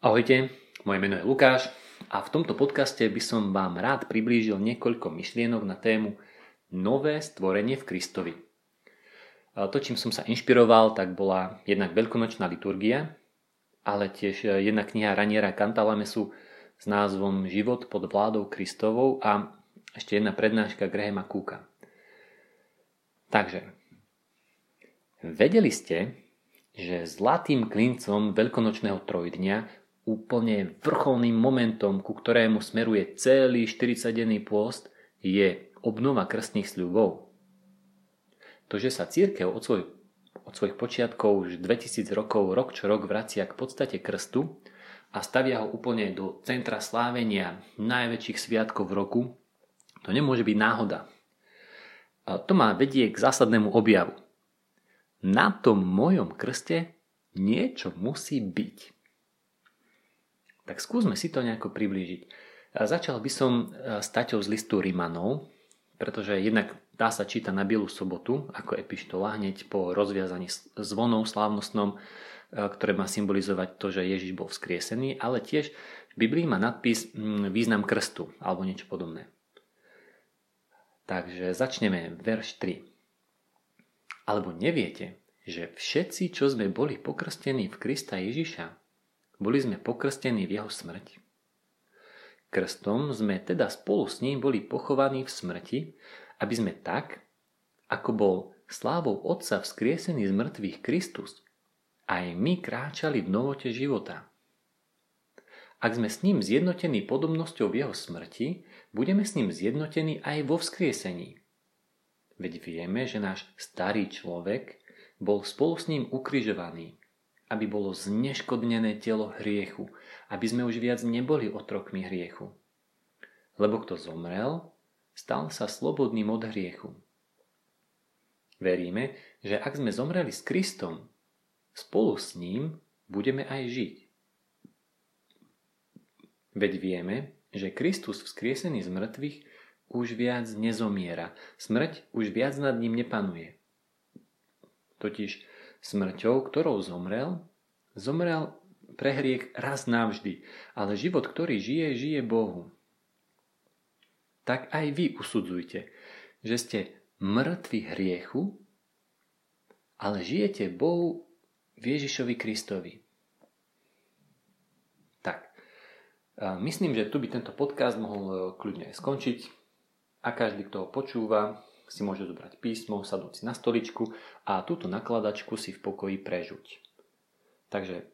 Ahojte, moje meno je Lukáš a v tomto podcaste by som vám rád priblížil niekoľko myšlienok na tému Nové stvorenie v Kristovi. To, čím som sa inšpiroval, tak bola jednak veľkonočná liturgia, ale tiež jedna kniha Raniera Cantalamesu s názvom Život pod vládou Kristovou a ešte jedna prednáška Grahama Cooka. Takže, vedeli ste, že zlatým klincom veľkonočného trojdňa úplne vrcholným momentom, ku ktorému smeruje celý 40-denný pôst, je obnova krstných sľubov. To, že sa církev od, svoj, od svojich počiatkov už 2000 rokov rok čo rok vracia k podstate krstu a stavia ho úplne do centra slávenia najväčších sviatkov v roku, to nemôže byť náhoda. A to má vedie k zásadnému objavu. Na tom mojom krste niečo musí byť. Tak skúsme si to nejako priblížiť. Začal by som e, s Taťou z listu Rimanov, pretože jednak dá sa čítať na Bielu sobotu ako epištola hneď po rozviazaní zvonov slávnostnom, e, ktoré má symbolizovať to, že Ježiš bol vzkriesený, ale tiež v Biblii má nadpis význam krstu alebo niečo podobné. Takže začneme verš 3. Alebo neviete, že všetci, čo sme boli pokrstení v Krista Ježiša, boli sme pokrstení v jeho smrti. Krstom sme teda spolu s ním boli pochovaní v smrti, aby sme tak, ako bol slávou Otca vzkriesený z mŕtvych Kristus, aj my kráčali v novote života. Ak sme s ním zjednotení podobnosťou v jeho smrti, budeme s ním zjednotení aj vo vzkriesení. Veď vieme, že náš starý človek bol spolu s ním ukrižovaný, aby bolo zneškodnené telo hriechu, aby sme už viac neboli otrokmi hriechu. Lebo kto zomrel, stal sa slobodným od hriechu. Veríme, že ak sme zomreli s Kristom, spolu s ním budeme aj žiť. Veď vieme, že Kristus vzkriesený z mŕtvych už viac nezomiera. Smrť už viac nad ním nepanuje. Totiž Smrťou, ktorou zomrel, zomrel pre hriech raz navždy, ale život, ktorý žije, žije Bohu. Tak aj vy usudzujte, že ste mŕtvi hriechu, ale žijete Bohu v Ježišovi Kristovi. Tak, myslím, že tu by tento podcast mohol e, kľudne skončiť a každý, kto ho počúva, si môže zobrať písmo, sadnúť si na stoličku a túto nakladačku si v pokoji prežuť. Takže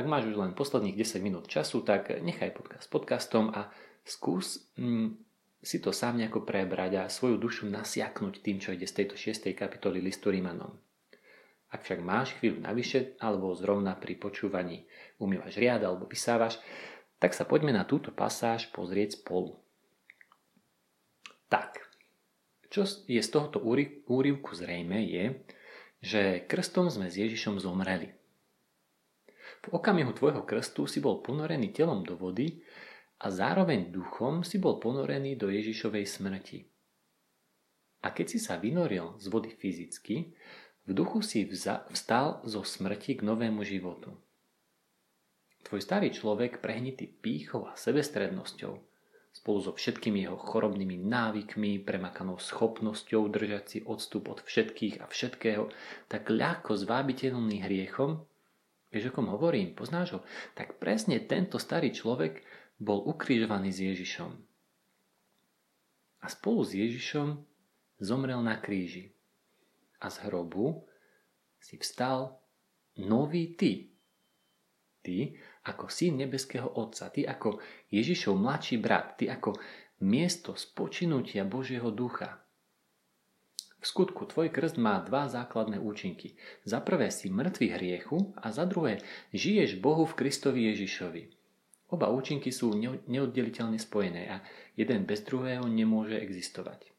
ak máš už len posledných 10 minút času, tak nechaj podcast podcastom a skús mm, si to sám nejako prebrať a svoju dušu nasiaknúť tým, čo ide z tejto 6. kapitoly listu Rímanom. Ak však máš chvíľu navyše, alebo zrovna pri počúvaní umývaš riad alebo vysávaš, tak sa poďme na túto pasáž pozrieť spolu. Tak, čo je z tohoto úrivku zrejme je, že krstom sme s Ježišom zomreli. V okamihu tvojho krstu si bol ponorený telom do vody a zároveň duchom si bol ponorený do Ježišovej smrti. A keď si sa vynoril z vody fyzicky, v duchu si vstal zo smrti k novému životu. Tvoj starý človek prehnitý pýchou a sebestrednosťou spolu so všetkými jeho chorobnými návykmi, premakanou schopnosťou držať si odstup od všetkých a všetkého, tak ľahko zvábiteľný hriechom, vieš o kom hovorím, poznáš ho, tak presne tento starý človek bol ukrižovaný s Ježišom. A spolu s Ježišom zomrel na kríži. A z hrobu si vstal nový ty. Ty, ako syn nebeského Otca, ty ako Ježišov mladší brat, ty ako miesto spočinutia Božieho ducha. V skutku tvoj krst má dva základné účinky. Za prvé si mŕtvy hriechu a za druhé žiješ Bohu v Kristovi Ježišovi. Oba účinky sú neoddeliteľne spojené a jeden bez druhého nemôže existovať.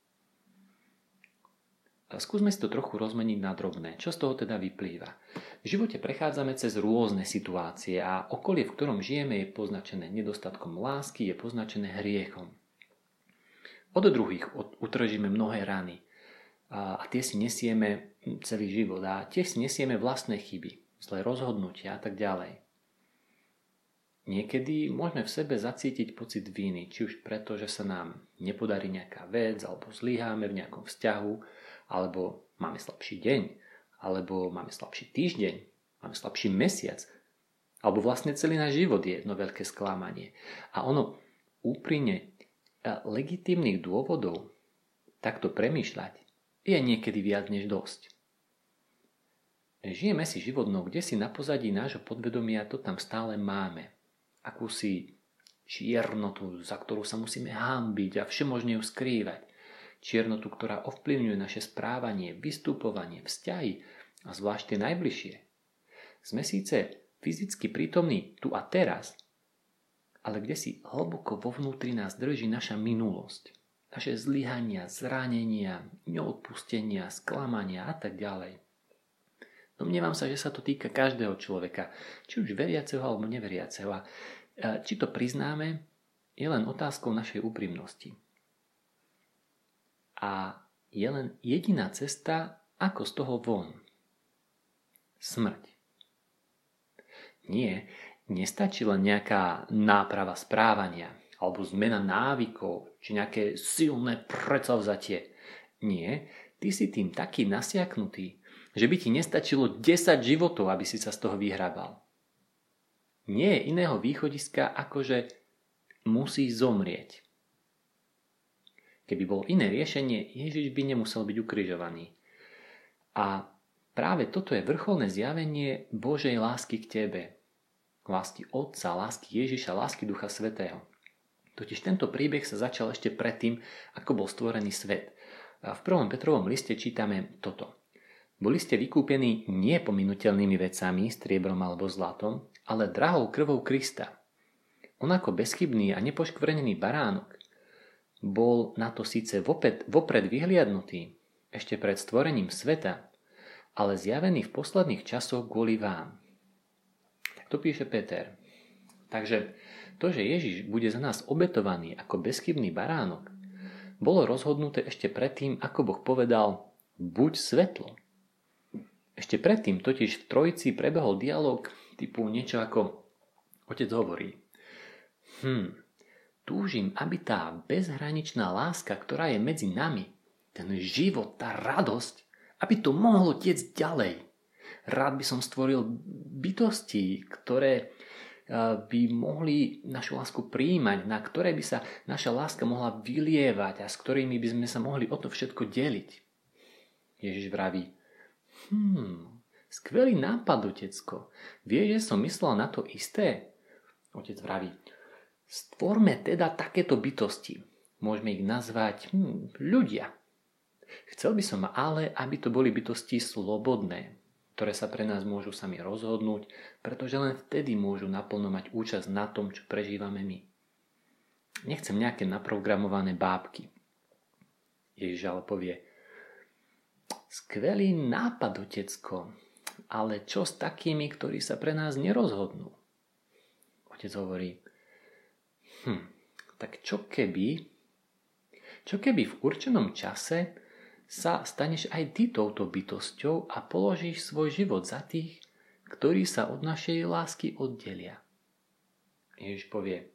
Skúsme si to trochu rozmeniť na drobné. Čo z toho teda vyplýva? V živote prechádzame cez rôzne situácie a okolie, v ktorom žijeme, je poznačené nedostatkom lásky, je poznačené hriechom. Od druhých utržíme mnohé rany a tie si nesieme celý život a tiež si nesieme vlastné chyby, zlé rozhodnutia a tak ďalej. Niekedy môžeme v sebe zacítiť pocit viny, či už preto, že sa nám nepodarí nejaká vec, alebo zlyháme v nejakom vzťahu, alebo máme slabší deň, alebo máme slabší týždeň, máme slabší mesiac, alebo vlastne celý náš život je jedno veľké sklamanie. A ono úprimne legitímnych dôvodov takto premýšľať je niekedy viac než dosť. Žijeme si život, no kde si na pozadí nášho podvedomia to tam stále máme akúsi čiernotu, za ktorú sa musíme hámbiť a všemožne ju skrývať. Čiernotu, ktorá ovplyvňuje naše správanie, vystupovanie, vzťahy a zvlášť tie najbližšie. Sme síce fyzicky prítomní tu a teraz, ale kde si hlboko vo vnútri nás drží naša minulosť, naše zlyhania, zranenia, neodpustenia, sklamania a tak ďalej. Domnievam sa, že sa to týka každého človeka, či už veriaceho alebo neveriaceho. A či to priznáme, je len otázkou našej úprimnosti. A je len jediná cesta, ako z toho von. Smrť. Nie, nestačí len nejaká náprava správania, alebo zmena návykov, či nejaké silné predsavzatie. Nie, ty si tým taký nasiaknutý, že by ti nestačilo 10 životov, aby si sa z toho vyhrabal. Nie je iného východiska, ako že musí zomrieť. Keby bolo iné riešenie, Ježiš by nemusel byť ukrižovaný. A práve toto je vrcholné zjavenie Božej lásky k tebe. Lásky Otca, lásky Ježiša, lásky Ducha Svetého. Totiž tento príbeh sa začal ešte predtým, ako bol stvorený svet. A v prvom Petrovom liste čítame toto. Boli ste vykúpení nie pominutelnými vecami, striebrom alebo zlatom, ale drahou krvou Krista. On ako bezchybný a nepoškvrnený baránok bol na to síce vopred, vopred vyhliadnutý, ešte pred stvorením sveta, ale zjavený v posledných časoch kvôli vám. Tak to píše Peter. Takže to, že Ježiš bude za nás obetovaný ako bezchybný baránok, bolo rozhodnuté ešte predtým, ako Boh povedal, buď svetlo. Ešte predtým totiž v trojici prebehol dialog typu niečo ako otec hovorí. Hm, túžim, aby tá bezhraničná láska, ktorá je medzi nami, ten život, tá radosť, aby to mohlo tiecť ďalej. Rád by som stvoril bytosti, ktoré eh, by mohli našu lásku príjmať, na ktoré by sa naša láska mohla vylievať a s ktorými by sme sa mohli o to všetko deliť. Ježiš vraví, Hmm, skvelý nápad, otecko. Vieš, že som myslel na to isté? Otec vraví, stvorme teda takéto bytosti. Môžeme ich nazvať hmm, ľudia. Chcel by som ale, aby to boli bytosti slobodné, ktoré sa pre nás môžu sami rozhodnúť, pretože len vtedy môžu naplno mať účasť na tom, čo prežívame my. Nechcem nejaké naprogramované bábky. Ježiš ale povie, Skvelý nápad, otecko, ale čo s takými, ktorí sa pre nás nerozhodnú? Otec hovorí, hm, tak čo keby, čo keby v určenom čase sa staneš aj ty touto bytosťou a položíš svoj život za tých, ktorí sa od našej lásky oddelia. Ježiš povie,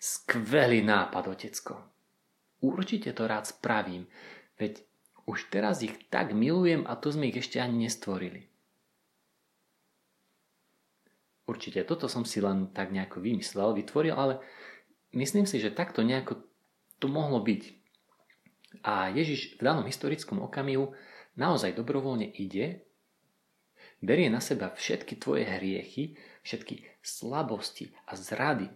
skvelý nápad, otecko. Určite to rád spravím, veď už teraz ich tak milujem a to sme ich ešte ani nestvorili. Určite toto som si len tak nejako vymyslel, vytvoril, ale myslím si, že takto nejako to mohlo byť. A Ježiš v danom historickom okamihu naozaj dobrovoľne ide, berie na seba všetky tvoje hriechy, všetky slabosti a zrady,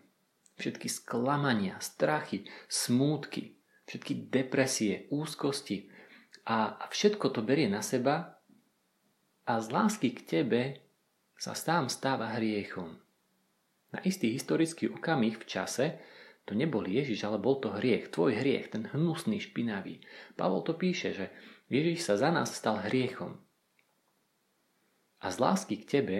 všetky sklamania, strachy, smútky, všetky depresie, úzkosti, a všetko to berie na seba a z lásky k tebe sa sám stáva hriechom. Na istý historický okamih v čase to nebol Ježiš, ale bol to hriech, tvoj hriech, ten hnusný, špinavý. Pavol to píše, že Ježiš sa za nás stal hriechom. A z lásky k tebe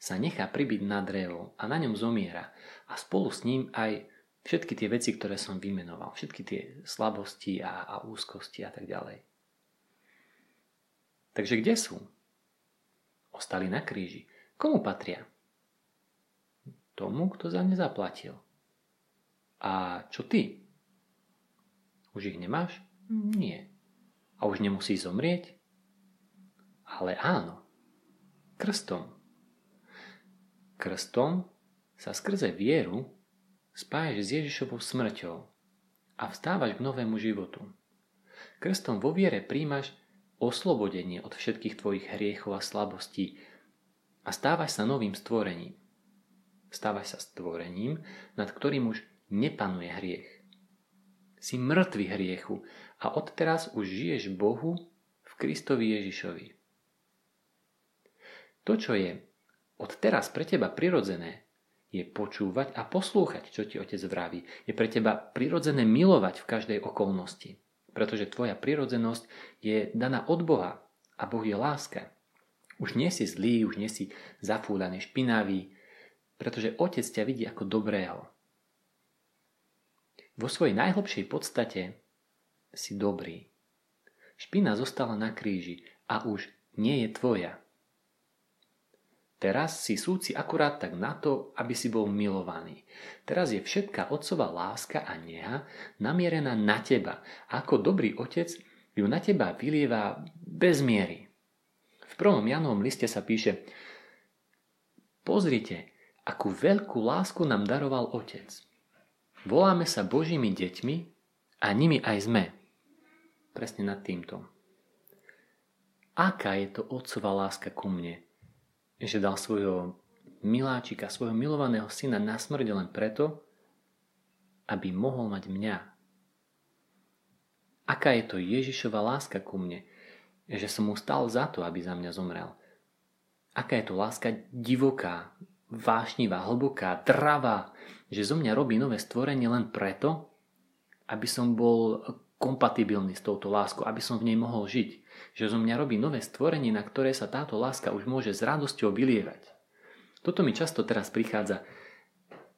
sa nechá pribiť na drevo a na ňom zomiera. A spolu s ním aj Všetky tie veci, ktoré som vymenoval, všetky tie slabosti a, a úzkosti a tak ďalej. Takže kde sú? Ostali na kríži. Komu patria? tomu, kto za ne zaplatil. A čo ty? Už ich nemáš? Nie. A už nemusí zomrieť? Ale áno. Krstom. Krstom sa skrze vieru spájaš s Ježišovou smrťou a vstávaš k novému životu. Krstom vo viere príjmaš oslobodenie od všetkých tvojich hriechov a slabostí a stávaš sa novým stvorením. Stávaš sa stvorením, nad ktorým už nepanuje hriech. Si mŕtvy hriechu a odteraz už žiješ Bohu v Kristovi Ježišovi. To, čo je odteraz pre teba prirodzené, je počúvať a poslúchať, čo ti otec vraví. Je pre teba prirodzené milovať v každej okolnosti pretože tvoja prirodzenosť je daná od Boha a Boh je láska. Už nie si zlý, už nie si zafúdaný, špinavý, pretože Otec ťa vidí ako dobrého. Vo svojej najhlbšej podstate si dobrý. Špina zostala na kríži a už nie je tvoja. Teraz si súci akurát tak na to, aby si bol milovaný. Teraz je všetká otcová láska a neha namierená na teba. Ako dobrý otec ju na teba vylieva bez miery. V prvom Janovom liste sa píše Pozrite, akú veľkú lásku nám daroval otec. Voláme sa Božími deťmi a nimi aj sme. Presne nad týmto. Aká je to otcová láska ku mne? že dal svojho miláčika, svojho milovaného syna na smrť len preto, aby mohol mať mňa. Aká je to Ježišova láska ku mne, že som mu stal za to, aby za mňa zomrel. Aká je to láska divoká, vášnivá, hlboká, dravá, že zo mňa robí nové stvorenie len preto, aby som bol kompatibilný s touto láskou, aby som v nej mohol žiť že zo mňa robí nové stvorenie, na ktoré sa táto láska už môže s radosťou vylievať. Toto mi často teraz prichádza.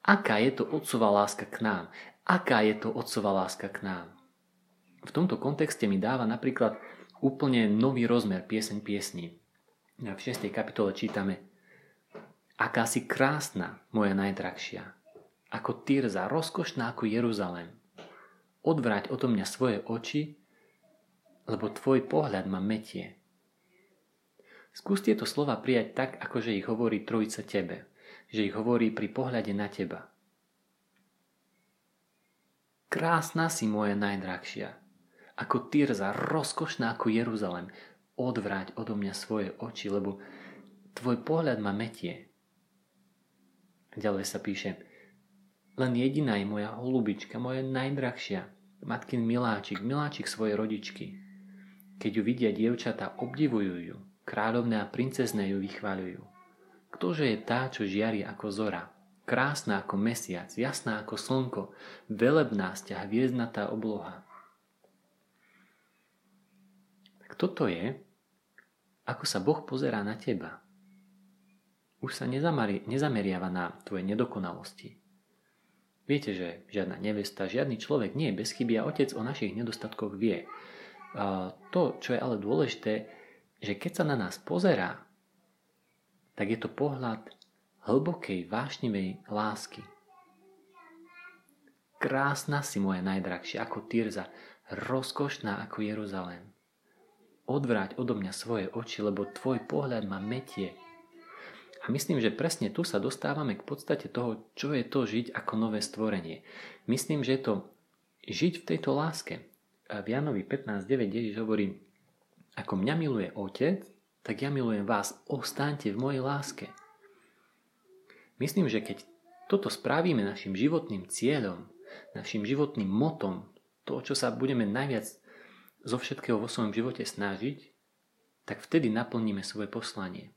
Aká je to otcová láska k nám? Aká je to otcová láska k nám? V tomto kontexte mi dáva napríklad úplne nový rozmer pieseň piesní. V 6. kapitole čítame Aká si krásna, moja najdrahšia, ako Tyrza, rozkošná ako Jeruzalém. Odvráť odo mňa svoje oči lebo tvoj pohľad ma metie. Skús tieto slova prijať tak, ako že ich hovorí Trojica tebe, že ich hovorí pri pohľade na teba. Krásna si moja najdrahšia, ako Tyrza, rozkošná ako Jeruzalem, odvráť odo mňa svoje oči, lebo tvoj pohľad ma metie. Ďalej sa píše, len jediná je moja holubička, moja najdrahšia, matkin miláčik, miláčik svojej rodičky. Keď ju vidia dievčatá, obdivujú ju. Kráľovné a princezné ju vychváľujú. Ktože je tá, čo žiari ako zora, krásna ako mesiac, jasná ako slnko, velebná sťa hviezdnatá obloha. Tak toto je, ako sa Boh pozerá na teba. Už sa nezameriava na tvoje nedokonalosti. Viete, že žiadna nevesta, žiadny človek nie je bez chyby a otec o našich nedostatkoch vie. To, čo je ale dôležité, že keď sa na nás pozerá, tak je to pohľad hlbokej, vášnivej lásky. Krásna si moja najdrahšia, ako Tyrza, rozkošná ako Jeruzalém. Odvráť odo mňa svoje oči, lebo tvoj pohľad ma metie. A myslím, že presne tu sa dostávame k podstate toho, čo je to žiť ako nové stvorenie. Myslím, že je to žiť v tejto láske v Janovi 15.9 Ježiš hovorí, ako mňa miluje Otec, tak ja milujem vás, ostaňte v mojej láske. Myslím, že keď toto spravíme našim životným cieľom, našim životným motom, to, čo sa budeme najviac zo všetkého vo svojom živote snažiť, tak vtedy naplníme svoje poslanie.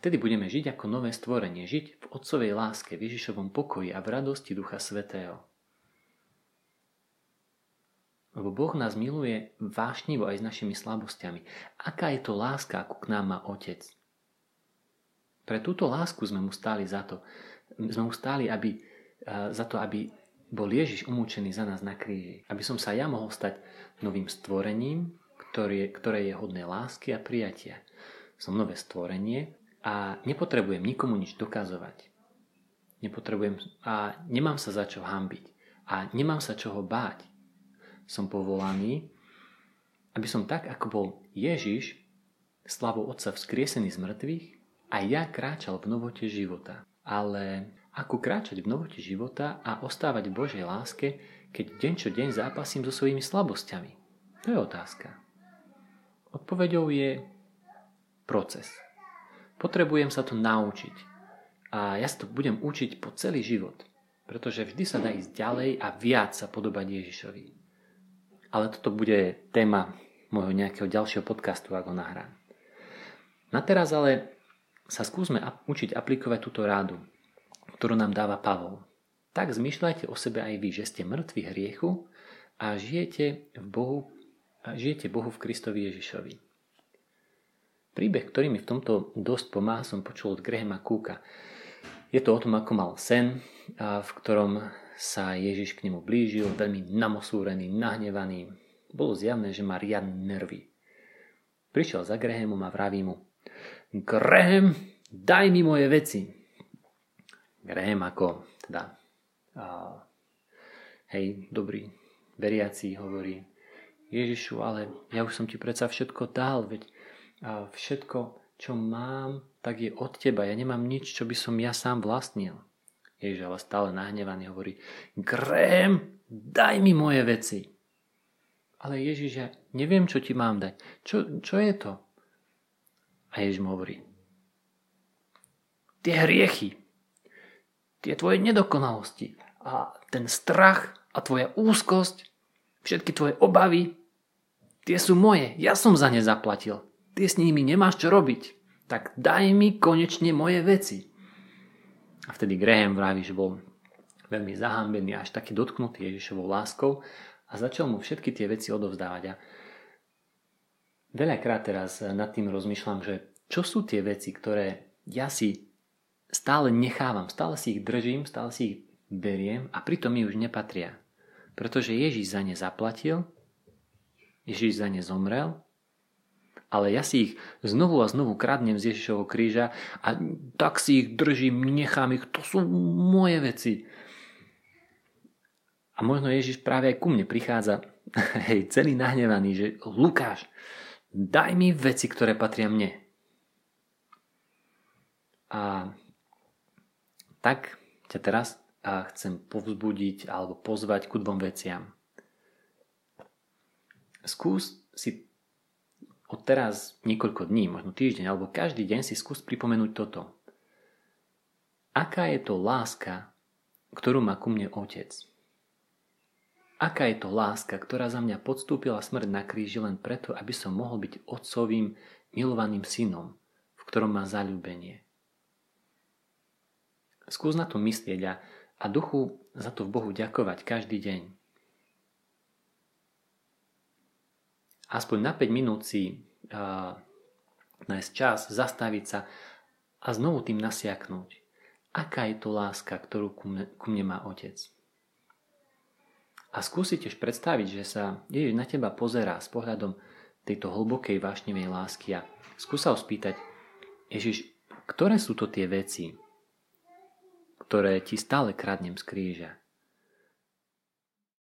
Vtedy budeme žiť ako nové stvorenie, žiť v Otcovej láske, v Ježišovom pokoji a v radosti Ducha Svetého. Lebo Boh nás miluje vášnivo aj s našimi slabosťami. Aká je to láska, ako k nám má Otec? Pre túto lásku sme mu stáli za to. Sme mu stáli aby, za to, aby bol Ježiš umúčený za nás na kríži. Aby som sa ja mohol stať novým stvorením, ktoré, ktoré je hodné lásky a prijatia. Som nové stvorenie, a nepotrebujem nikomu nič dokazovať. Nepotrebujem a nemám sa za čo hambiť a nemám sa čoho báť. Som povolaný, aby som tak, ako bol Ježiš, slavou Otca vzkriesený z mŕtvych, a ja kráčal v novote života. Ale ako kráčať v novote života a ostávať v Božej láske, keď deň čo deň zápasím so svojimi slabosťami? To je otázka. Odpovedou je proces. Potrebujem sa to naučiť. A ja sa to budem učiť po celý život. Pretože vždy sa dá ísť ďalej a viac sa podobať Ježišovi. Ale toto bude téma môjho nejakého ďalšieho podcastu, ako nahrám. Na teraz ale sa skúsme učiť aplikovať túto rádu, ktorú nám dáva Pavol. Tak zmyšľajte o sebe aj vy, že ste mŕtvi hriechu a žijete, v Bohu, a žijete Bohu v Kristovi Ježišovi. Príbeh, ktorý mi v tomto dosť pomáha, som počul od Grahama Kúka. Je to o tom, ako mal sen, v ktorom sa Ježiš k nemu blížil, veľmi namosúrený, nahnevaný. Bolo zjavné, že má riadne nervy. Prišiel za Grahamom a vraví mu, Graham, daj mi moje veci. Graham ako teda a, hej, dobrý veriaci hovorí Ježišu, ale ja už som ti predsa všetko dal, veď a všetko, čo mám, tak je od teba. Ja nemám nič, čo by som ja sám vlastnil. Ježiš ale stále nahnevaný hovorí Graham, daj mi moje veci. Ale Ježiš, ja neviem, čo ti mám dať. Čo, čo je to? A Ježiš mu hovorí, tie hriechy, tie tvoje nedokonalosti a ten strach a tvoja úzkosť, všetky tvoje obavy, tie sú moje, ja som za ne zaplatil. Ty s nimi nemáš čo robiť. Tak daj mi konečne moje veci. A vtedy Graham vraví, že bol veľmi zahambený, až taký dotknutý Ježišovou láskou a začal mu všetky tie veci odovzdávať. A Veľakrát teraz nad tým rozmýšľam, že čo sú tie veci, ktoré ja si stále nechávam, stále si ich držím, stále si ich beriem a pritom mi už nepatria. Pretože Ježiš za ne zaplatil, Ježiš za ne zomrel, ale ja si ich znovu a znovu kradnem z Ježišovho kríža a tak si ich držím, nechám ich, to sú moje veci. A možno Ježiš práve aj ku mne prichádza, hej, celý nahnevaný, že Lukáš, Daj mi veci, ktoré patria mne. A tak ťa teraz chcem povzbudiť alebo pozvať ku dvom veciam. Skús si od teraz niekoľko dní, možno týždeň alebo každý deň si skús pripomenúť toto. Aká je to láska, ktorú má ku mne Otec? Aká je to láska, ktorá za mňa podstúpila smrť na kríži len preto, aby som mohol byť otcovým milovaným synom, v ktorom má zalúbenie. Skús na to myslieť a, a duchu za to v Bohu ďakovať každý deň. Aspoň na 5 minút si uh, nájsť čas, zastaviť sa a znovu tým nasiaknúť. Aká je to láska, ktorú ku mne, ku mne má Otec? A skúsi tiež predstaviť, že sa Ježiš na teba pozerá s pohľadom tejto hlbokej vášnivej lásky a skúsa ho spýtať, Ježiš, ktoré sú to tie veci, ktoré ti stále kradnem z kríža?